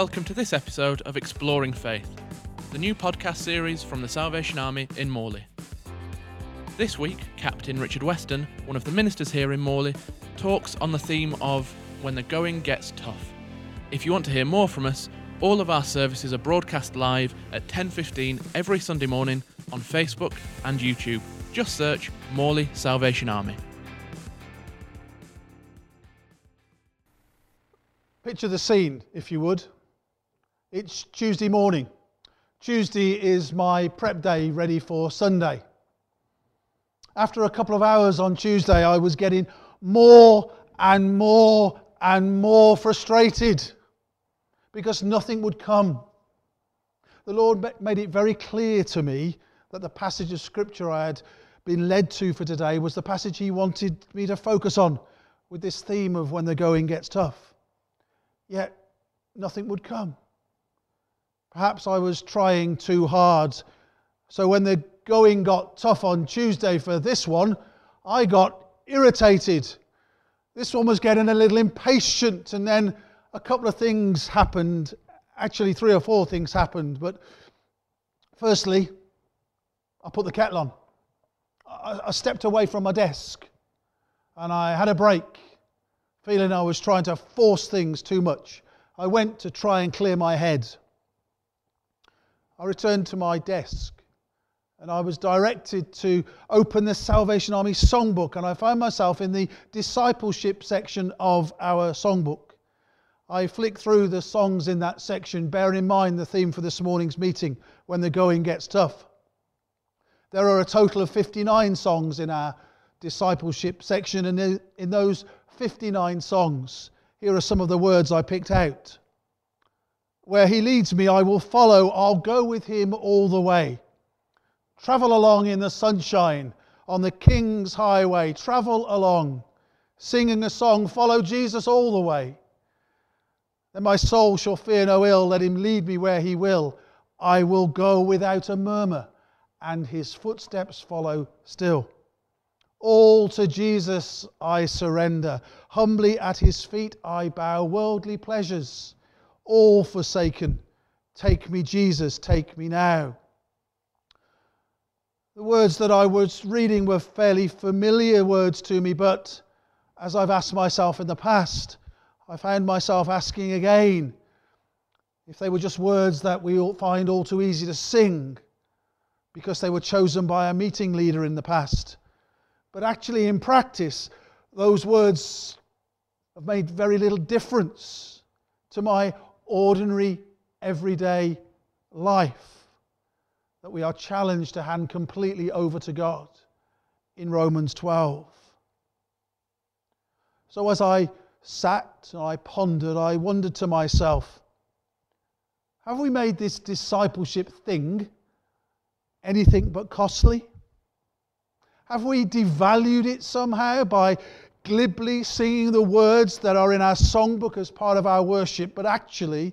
welcome to this episode of Exploring Faith, the new podcast series from the Salvation Army in Morley. This week, Captain Richard Weston, one of the ministers here in Morley, talks on the theme of When the Going Gets Tough. If you want to hear more from us, all of our services are broadcast live at 10:15 every Sunday morning on Facebook and YouTube. Just search Morley Salvation Army. Picture the scene, if you would. It's Tuesday morning. Tuesday is my prep day ready for Sunday. After a couple of hours on Tuesday, I was getting more and more and more frustrated because nothing would come. The Lord made it very clear to me that the passage of Scripture I had been led to for today was the passage He wanted me to focus on with this theme of when the going gets tough yet nothing would come. Perhaps I was trying too hard. So when the going got tough on Tuesday for this one, I got irritated. This one was getting a little impatient, and then a couple of things happened. Actually, three or four things happened. But firstly, I put the kettle on. I, stepped away from my desk and I had a break feeling I was trying to force things too much. I went to try and clear my head. I returned to my desk and I was directed to open the Salvation Army songbook, and I found myself in the discipleship section of our songbook. I flicked through the songs in that section, bearing in mind the theme for this morning's meeting when the going gets tough. There are a total of 59 songs in our discipleship section, and in those 59 songs. Here are some of the words I picked out. Where he leads me, I will follow. I'll go with him all the way. Travel along in the sunshine on the King's highway. Travel along, singing a song. Follow Jesus all the way. Then my soul shall fear no ill. Let him lead me where he will. I will go without a murmur, and his footsteps follow still. All to Jesus I surrender. Humbly at his feet I bow. Worldly pleasures, all forsaken. Take me, Jesus, take me now. The words that I was reading were fairly familiar words to me, but as I've asked myself in the past, I found myself asking again if they were just words that we all find all too easy to sing because they were chosen by a meeting leader in the past. But actually, in practice, those words have made very little difference to my ordinary, everyday life. That we are challenged to hand completely over to God in Romans 12. So as I sat and I pondered, I wondered to myself, have we made this discipleship thing anything but costly? Have we devalued it somehow by glibly singing the words that are in our songbook as part of our worship? But actually,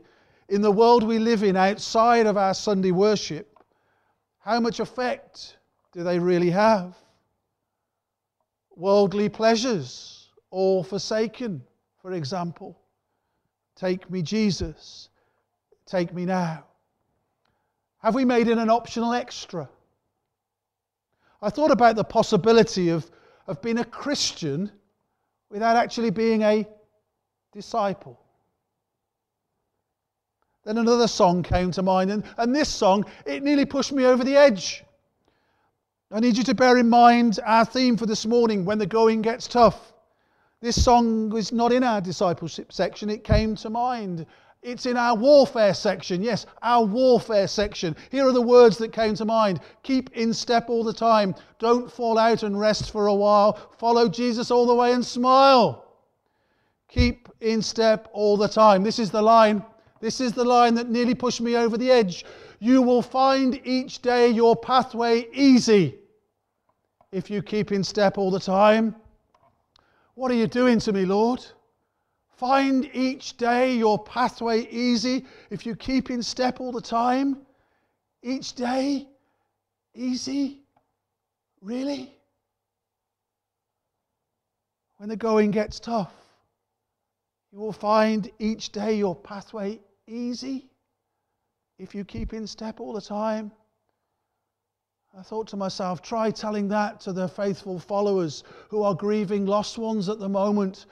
in the world we live in outside of our Sunday worship, how much effect do they really have? Worldly pleasures, all forsaken, for example. Take me, Jesus. Take me now. Have we made it an optional extra? I thought about the possibility of, of being a Christian without actually being a disciple. Then another song came to mind, and, and this song, it nearly pushed me over the edge. I need you to bear in mind our theme for this morning when the going gets tough. This song was not in our discipleship section, it came to mind it's in our warfare section. Yes, our warfare section. Here are the words that came to mind keep in step all the time. Don't fall out and rest for a while. Follow Jesus all the way and smile. Keep in step all the time. This is the line. This is the line that nearly pushed me over the edge. You will find each day your pathway easy if you keep in step all the time. What are you doing to me, Lord? Find each day your pathway easy if you keep in step all the time. Each day easy? Really? When the going gets tough, you will find each day your pathway easy if you keep in step all the time? I thought to myself, try telling that to the faithful followers who are grieving lost ones at the moment,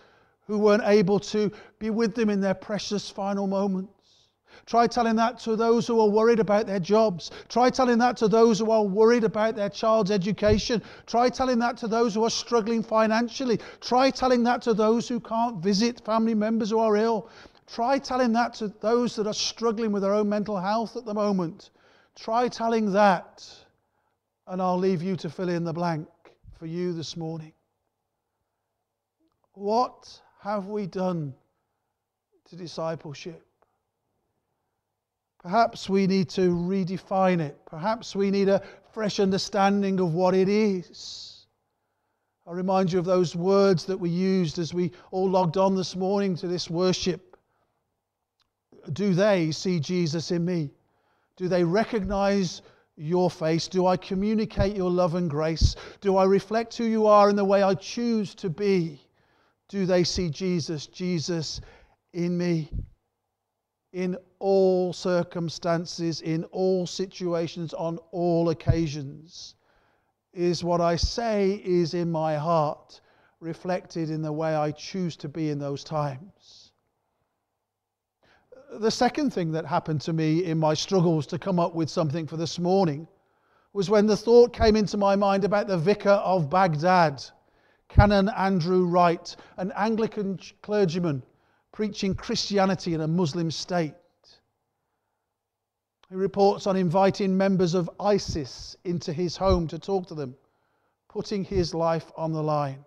who weren't able to be with them in their precious final moments. Try telling that to those who are worried about their jobs. Try telling that to those who are worried about their child's education. Try telling that to those who are struggling financially. Try telling that to those who can't visit family members who are ill. Try telling that to those that are struggling with their own mental health at the moment. Try telling that, and I'll leave you to fill in the blank for you this morning. What have we done to discipleship? Perhaps we need to redefine it. Perhaps we need a fresh understanding of what it is. I remind you of those words that we used as we all logged on this morning to this worship. Do they see Jesus in me? Do they recognize your face? Do I communicate your love and grace? Do I reflect who you are in the way I choose to be? Do they see Jesus, Jesus in me? in all circumstances, in all situations, on all occasions. Is what I say is in my heart reflected in the way I choose to be in those times? The second thing that happened to me in my struggles to come up with something for this morning was when the thought came into my mind about the vicar of Baghdad, Canon Andrew White, an Anglican clergyman preaching Christianity in a Muslim state. He reports on inviting members of ISIS into his home to talk to them, putting his life on the line.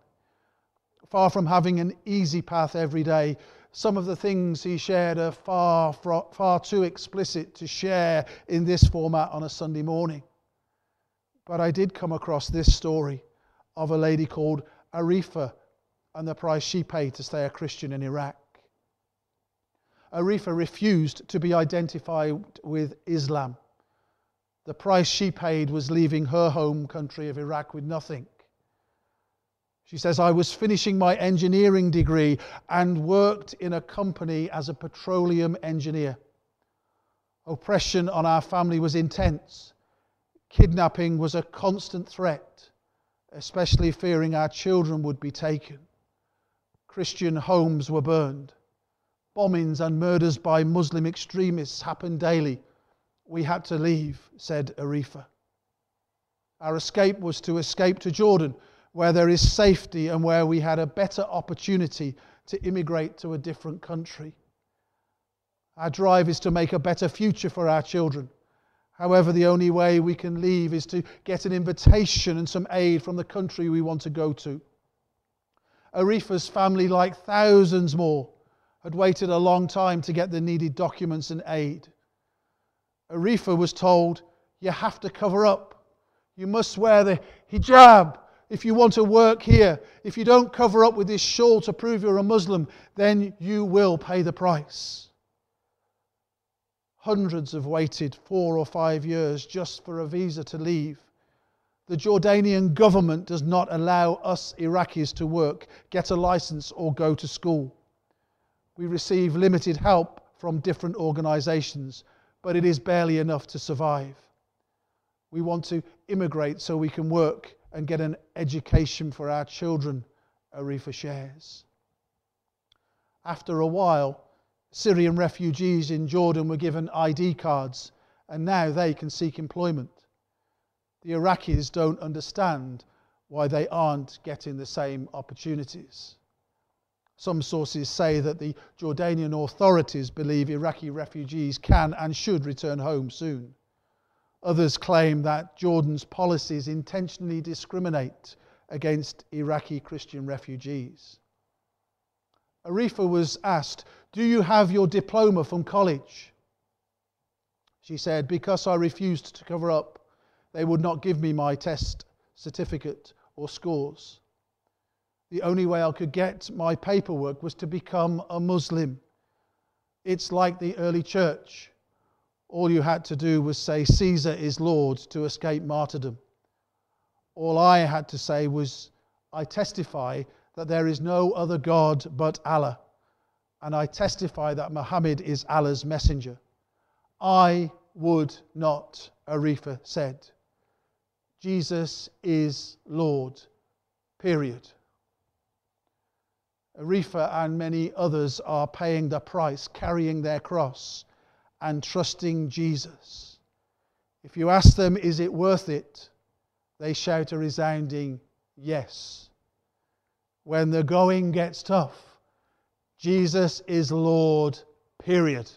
Far from having an easy path every day, some of the things he shared are far, far too explicit to share in this format on a Sunday morning. But I did come across this story of a lady called Arifa and the price she paid to stay a Christian in Iraq. Arifa refused to be identified with Islam. The price she paid was leaving her home country of Iraq with nothing. She says, I was finishing my engineering degree and worked in a company as a petroleum engineer. Oppression on our family was intense. Kidnapping was a constant threat, especially fearing our children would be taken. Christian homes were burned. Bombings and murders by Muslim extremists happen daily. We had to leave, said Arifa. Our escape was to escape to Jordan, where there is safety and where we had a better opportunity to immigrate to a different country. Our drive is to make a better future for our children. However, the only way we can leave is to get an invitation and some aid from the country we want to go to. Arifa's family, like thousands more, had waited a long time to get the needed documents and aid. Arifa was told, You have to cover up. You must wear the hijab if you want to work here. If you don't cover up with this shawl to prove you're a Muslim, then you will pay the price. Hundreds have waited four or five years just for a visa to leave. The Jordanian government does not allow us Iraqis to work, get a license, or go to school. We receive limited help from different organizations, but it is barely enough to survive. We want to immigrate so we can work and get an education for our children, Arifa shares. After a while, Syrian refugees in Jordan were given ID cards, and now they can seek employment. The Iraqis don't understand why they aren't getting the same opportunities. Some sources say that the Jordanian authorities believe Iraqi refugees can and should return home soon. Others claim that Jordan's policies intentionally discriminate against Iraqi Christian refugees. Arifa was asked, Do you have your diploma from college? She said, Because I refused to cover up, they would not give me my test certificate or scores. The only way I could get my paperwork was to become a Muslim. It's like the early church. All you had to do was say, Caesar is Lord, to escape martyrdom. All I had to say was, I testify that there is no other God but Allah. And I testify that Muhammad is Allah's messenger. I would not, Arifa said. Jesus is Lord, period. Arifa and many others are paying the price, carrying their cross, and trusting Jesus. If you ask them, is it worth it? They shout a resounding yes. When the going gets tough, Jesus is Lord, period.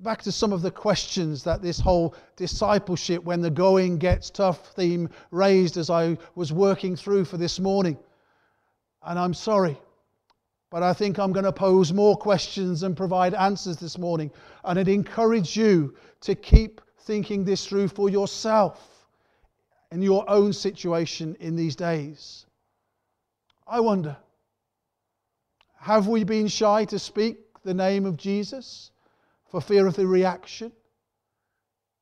Back to some of the questions that this whole discipleship, when the going gets tough theme raised as I was working through for this morning. And I'm sorry, but I think I'm going to pose more questions and provide answers this morning. And I'd encourage you to keep thinking this through for yourself in your own situation in these days. I wonder have we been shy to speak the name of Jesus for fear of the reaction?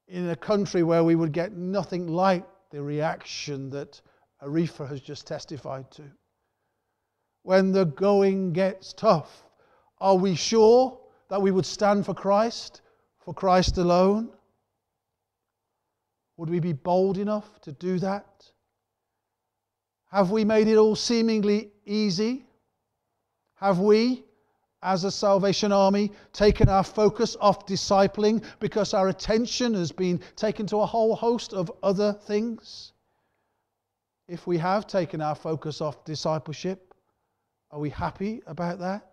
In a country where we would get nothing like the reaction that Arifa has just testified to. When the going gets tough, are we sure that we would stand for Christ, for Christ alone? Would we be bold enough to do that? Have we made it all seemingly easy? Have we, as a Salvation Army, taken our focus off discipling because our attention has been taken to a whole host of other things? If we have taken our focus off discipleship, are we happy about that?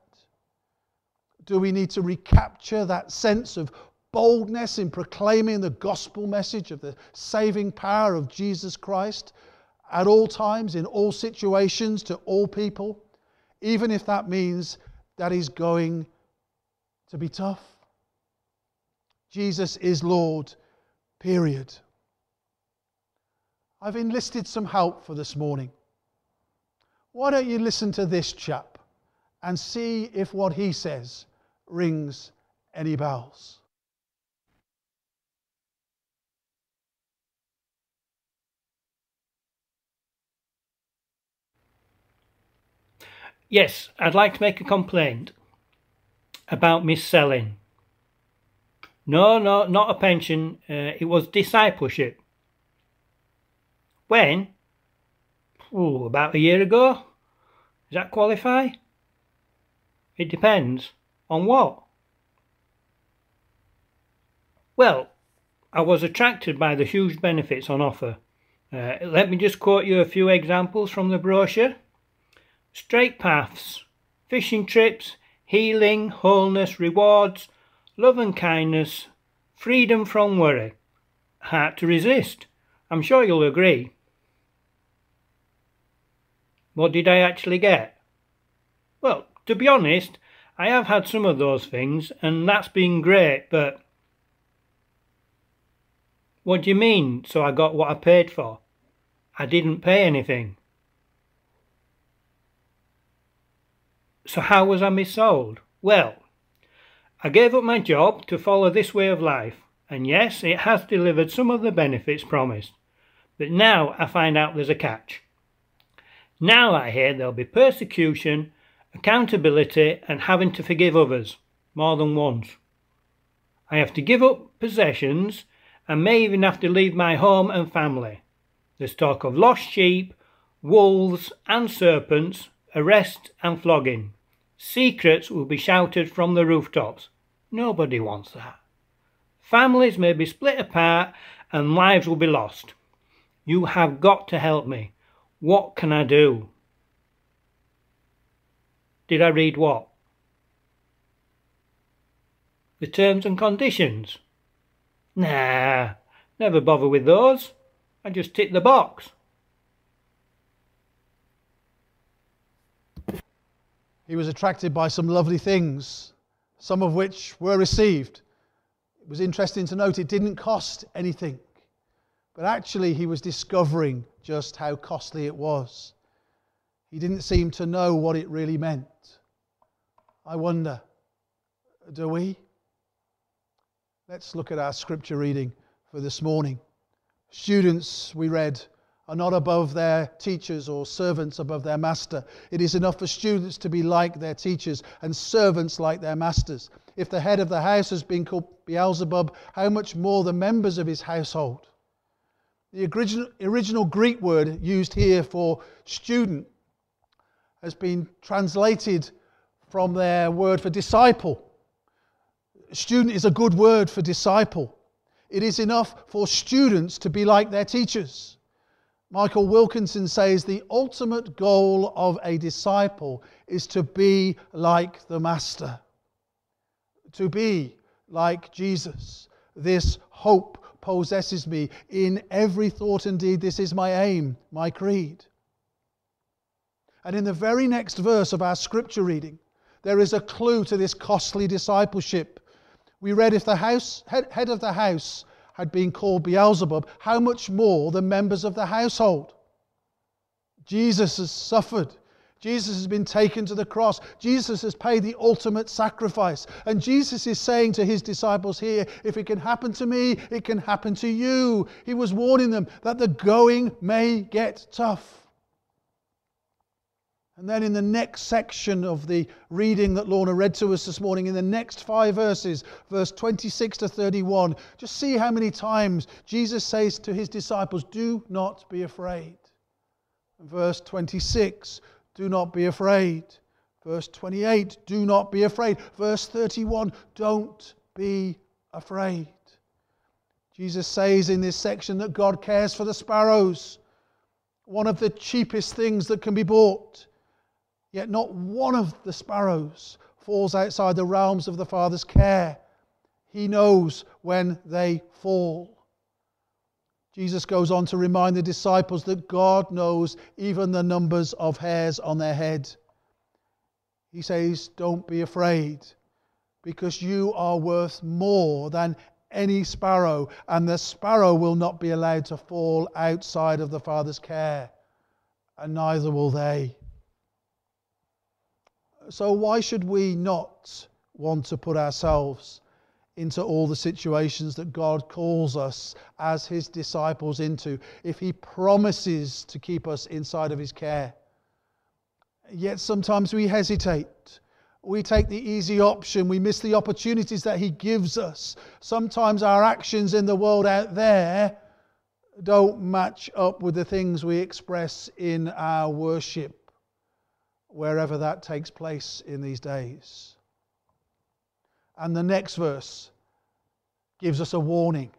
Do we need to recapture that sense of boldness in proclaiming the gospel message of the saving power of Jesus Christ at all times, in all situations, to all people, even if that means that is going to be tough. Jesus is Lord, period. I've enlisted some help for this morning. Why don't you listen to this chap and see if what he says rings any bells? Yes, I'd like to make a complaint about mis-selling. No, no, not a pension. Uh, it was discipleship. When? Oh, about a year ago. Does that qualify? It depends. On what? Well, I was attracted by the huge benefits on offer. Uh, let me just quote you a few examples from the brochure straight paths, fishing trips, healing, wholeness, rewards, love and kindness, freedom from worry. Hard to resist. I'm sure you'll agree. What did I actually get? Well, to be honest, I have had some of those things, and that's been great, but. What do you mean, so I got what I paid for? I didn't pay anything. So how was I missold? Well, I gave up my job to follow this way of life, and yes, it has delivered some of the benefits promised. But now I find out there's a catch. Now I hear there'll be persecution, accountability, and having to forgive others more than once. I have to give up possessions and may even have to leave my home and family. There's talk of lost sheep, wolves, and serpents, arrest and flogging. Secrets will be shouted from the rooftops. Nobody wants that. Families may be split apart and lives will be lost. You have got to help me. What can I do? Did I read what? The terms and conditions? Nah, never bother with those. I just tick the box. He was attracted by some lovely things, some of which were received. It was interesting to note it didn't cost anything, but actually he was discovering just how costly it was. He didn't seem to know what it really meant. I wonder, do we? Let's look at our scripture reading for this morning. Students, we read, are not above their teachers or servants above their master. It is enough for students to be like their teachers and servants like their masters. If the head of the house has been called Beelzebub, how much more the members of his household? The original, original Greek word used here for student has been translated from their word for disciple. Student is a good word for disciple. It is enough for students to be like their teachers. Michael Wilkinson says the ultimate goal of a disciple is to be like the Master, to be like Jesus. This hope possesses me in every thought and deed. This is my aim, my creed. And in the very next verse of our scripture reading, there is a clue to this costly discipleship. We read if the house, head, head of the house had been called Beelzebub, how much more the members of the household? Jesus has suffered. Jesus has been taken to the cross. Jesus has paid the ultimate sacrifice. And Jesus is saying to his disciples here, if it can happen to me, it can happen to you. He was warning them that the going may get tough. And then in the next section of the reading that Lorna read to us this morning, in the next five verses, verse 26 to 31, just see how many times Jesus says to his disciples, Do not be afraid. And verse 26, Do not be afraid. Verse 28, Do not be afraid. Verse 31, Don't be afraid. Jesus says in this section that God cares for the sparrows, one of the cheapest things that can be bought. Yet not one of the sparrows falls outside the realms of the Father's care. He knows when they fall. Jesus goes on to remind the disciples that God knows even the numbers of hairs on their head. He says, Don't be afraid, because you are worth more than any sparrow, and the sparrow will not be allowed to fall outside of the Father's care, and neither will they. So, why should we not want to put ourselves into all the situations that God calls us as His disciples into if He promises to keep us inside of His care? Yet sometimes we hesitate. We take the easy option. We miss the opportunities that He gives us. Sometimes our actions in the world out there don't match up with the things we express in our worship wherever that takes place in these days. And the next verse gives us a warning.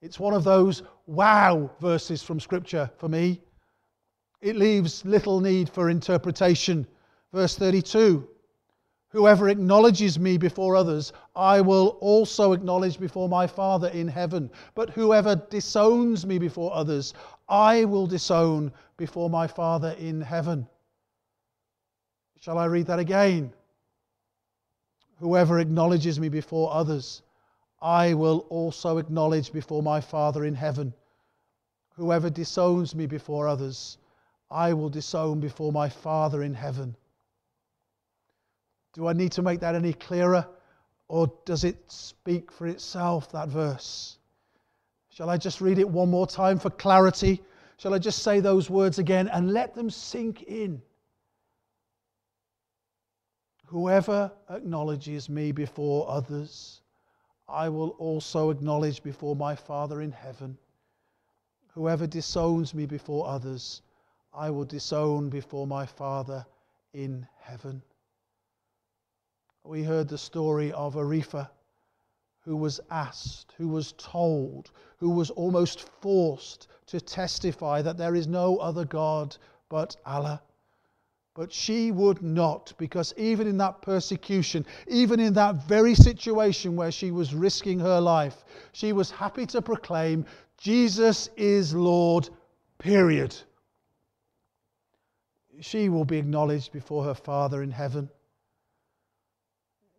It's one of those wow verses from Scripture for me. It leaves little need for interpretation. Verse 32 Whoever acknowledges me before others, I will also acknowledge before my Father in heaven. But whoever disowns me before others, I will disown before my Father in heaven. Shall I read that again? Whoever acknowledges me before others, I will also acknowledge before my Father in heaven. Whoever disowns me before others, I will disown before my Father in heaven. Do I need to make that any clearer? Or does it speak for itself, that verse? Shall I just read it one more time for clarity? Shall I just say those words again and let them sink in? Whoever acknowledges me before others, I will also acknowledge before my Father in heaven. Whoever disowns me before others, I will disown before my Father in heaven. We heard the story of Arifa, who was asked, who was told, who was almost forced to testify that there is no other God but Allah. But she would not, because even in that persecution, even in that very situation where she was risking her life, she was happy to proclaim, Jesus is Lord, period. She will be acknowledged before her Father in heaven.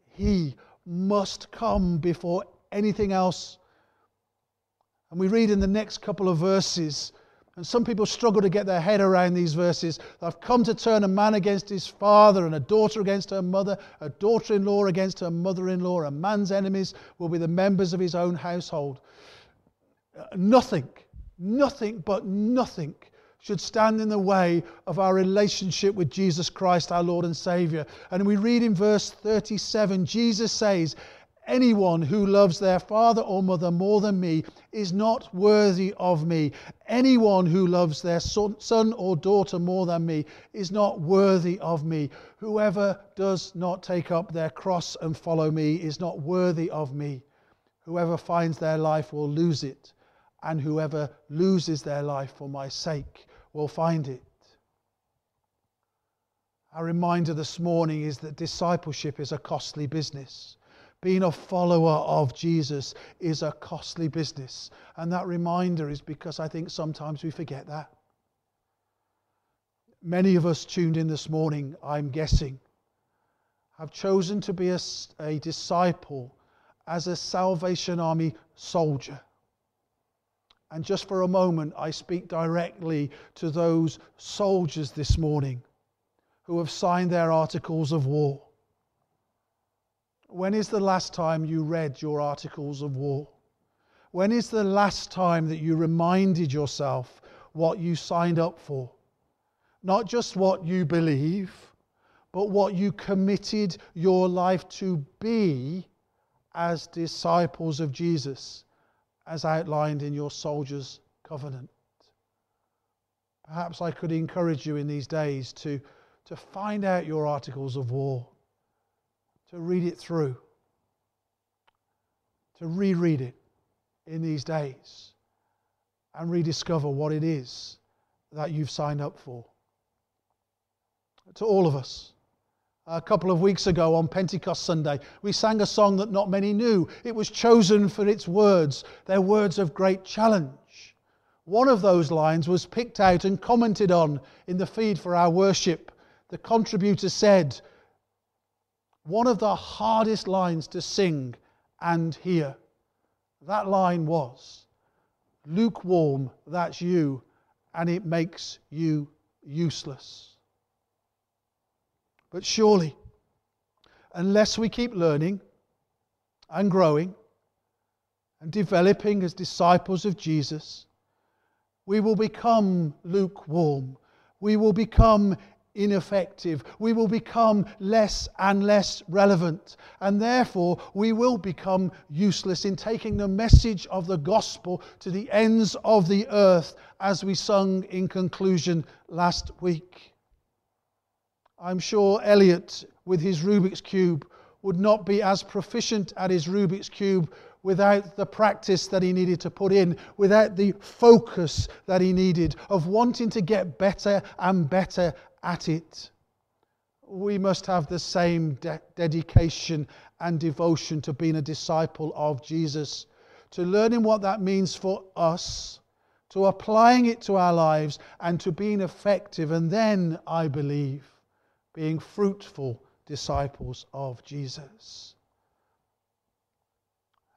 He must come before anything else. And we read in the next couple of verses and some people struggle to get their head around these verses. I've come to turn a man against his father, and a daughter against her mother, a daughter in law against her mother in law. A man's enemies will be the members of his own household. Nothing, Nothing but nothing should stand in the way of our relationship with Jesus Christ, our Lord and Savior. And we read in verse 37 Jesus says, Anyone who loves their father or mother more than me is not worthy of me. Anyone who loves their son or daughter more than me is not worthy of me. Whoever does not take up their cross and follow me is not worthy of me. Whoever finds their life will lose it, and whoever loses their life for my sake will find it. Our reminder this morning is that discipleship is a costly business. Being a follower of Jesus is a costly business. And that reminder is because I think sometimes we forget that. Many of us tuned in this morning, I'm guessing, have chosen to be a, a disciple as a Salvation Army soldier. And just for a moment, I speak directly to those soldiers this morning who have signed their articles of war. When is the last time you read your articles of war? When is the last time that you reminded yourself what you signed up for? Not just what you believe, but what you committed your life to be as disciples of Jesus, as outlined in your soldier's covenant. Perhaps I could encourage you in these days to, to find out your articles of war to read it through, to reread it in these days, and rediscover what it is that you've signed up for. To all of us. A couple of weeks ago on Pentecost Sunday, we sang a song that not many knew. It was chosen for its words. They're words of great challenge. One of those lines was picked out and commented on in the feed for our worship. The contributor said, one of the hardest lines to sing and hear. That line was lukewarm, that's you, and it makes you useless. But surely, unless we keep learning and growing and developing as disciples of Jesus, we will become lukewarm. We will become ineffective. We will become less and less relevant. And therefore, we will become useless in taking the message of the gospel to the ends of the earth, as we sung in conclusion last week. I'm sure Elliot, with his Rubik's Cube, would not be as proficient at his Rubik's Cube without the practice that he needed to put in, without the focus that he needed of wanting to get better and better at it. We must have the same de- dedication and devotion to being a disciple of Jesus, to learning what that means for us, to applying it to our lives, and to being effective, and then, I believe, being fruitful disciples of Jesus.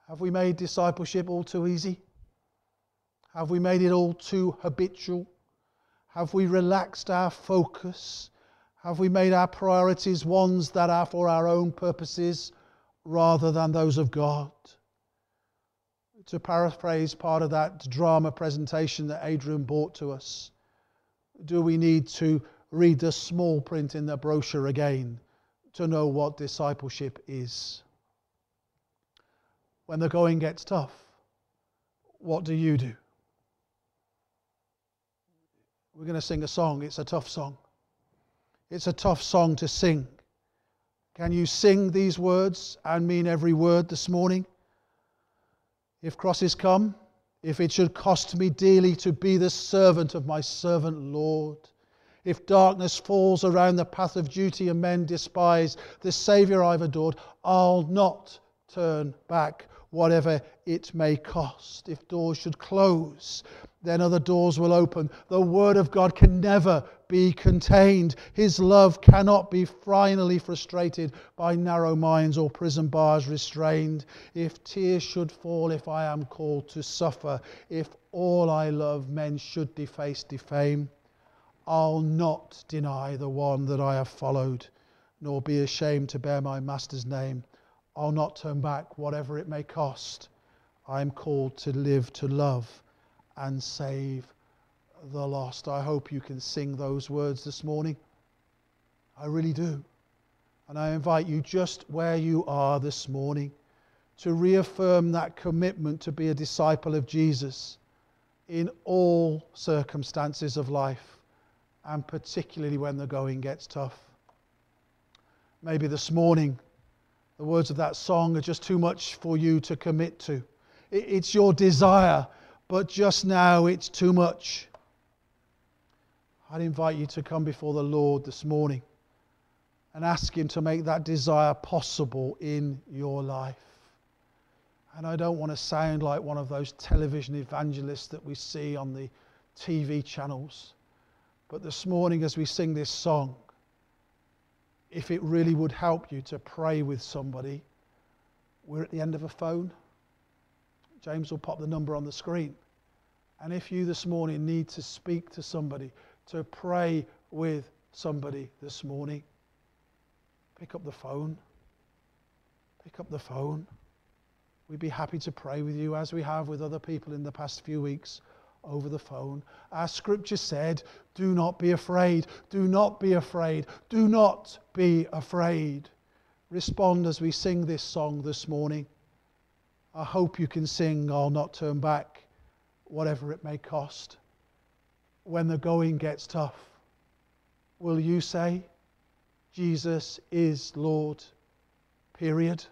Have we made discipleship all too easy? Have we made it all too habitual? Have we relaxed our focus? Have we made our priorities ones that are for our own purposes rather than those of God? To paraphrase part of that drama presentation that Adrian brought to us, do we need to read the small print in the brochure again to know what discipleship is? When the going gets tough, what do you do? We're going to sing a song. It's a tough song. It's a tough song to sing. Can you sing these words and mean every word this morning? If crosses come, if it should cost me dearly to be the servant of my servant Lord, if darkness falls around the path of duty and men despise the Saviour I've adored, I'll not turn back, whatever it may cost. If doors should close then other doors will open. The Word of God can never be contained. His love cannot be finally frustrated by narrow minds or prison bars restrained. If tears should fall, if I am called to suffer, if all I love men should deface, defame, I'll not deny the one that I have followed, nor be ashamed to bear my Master's name. I'll not turn back, whatever it may cost. I am called to live, to love and save the lost. I hope you can sing those words this morning. I really do. And I invite you just where you are this morning to reaffirm that commitment to be a disciple of Jesus in all circumstances of life, and particularly when the going gets tough. Maybe this morning, the words of that song are just too much for you to commit to. It's your desire, but just now it's too much. I'd invite you to come before the Lord this morning and ask Him to make that desire possible in your life. And I don't want to sound like one of those television evangelists that we see on the TV channels. But this morning, as we sing this song, if it really would help you to pray with somebody, we're at the end of a phone. James will pop the number on the screen. And if you this morning need to speak to somebody, to pray with somebody this morning, pick up the phone. Pick up the phone. We'd be happy to pray with you as we have with other people in the past few weeks over the phone. Our scripture said, Do not be afraid. Do not be afraid. Do not be afraid. Respond as we sing this song this morning. I hope you can sing, I'll not turn back, whatever it may cost. When the going gets tough, will you say, Jesus is Lord? Period.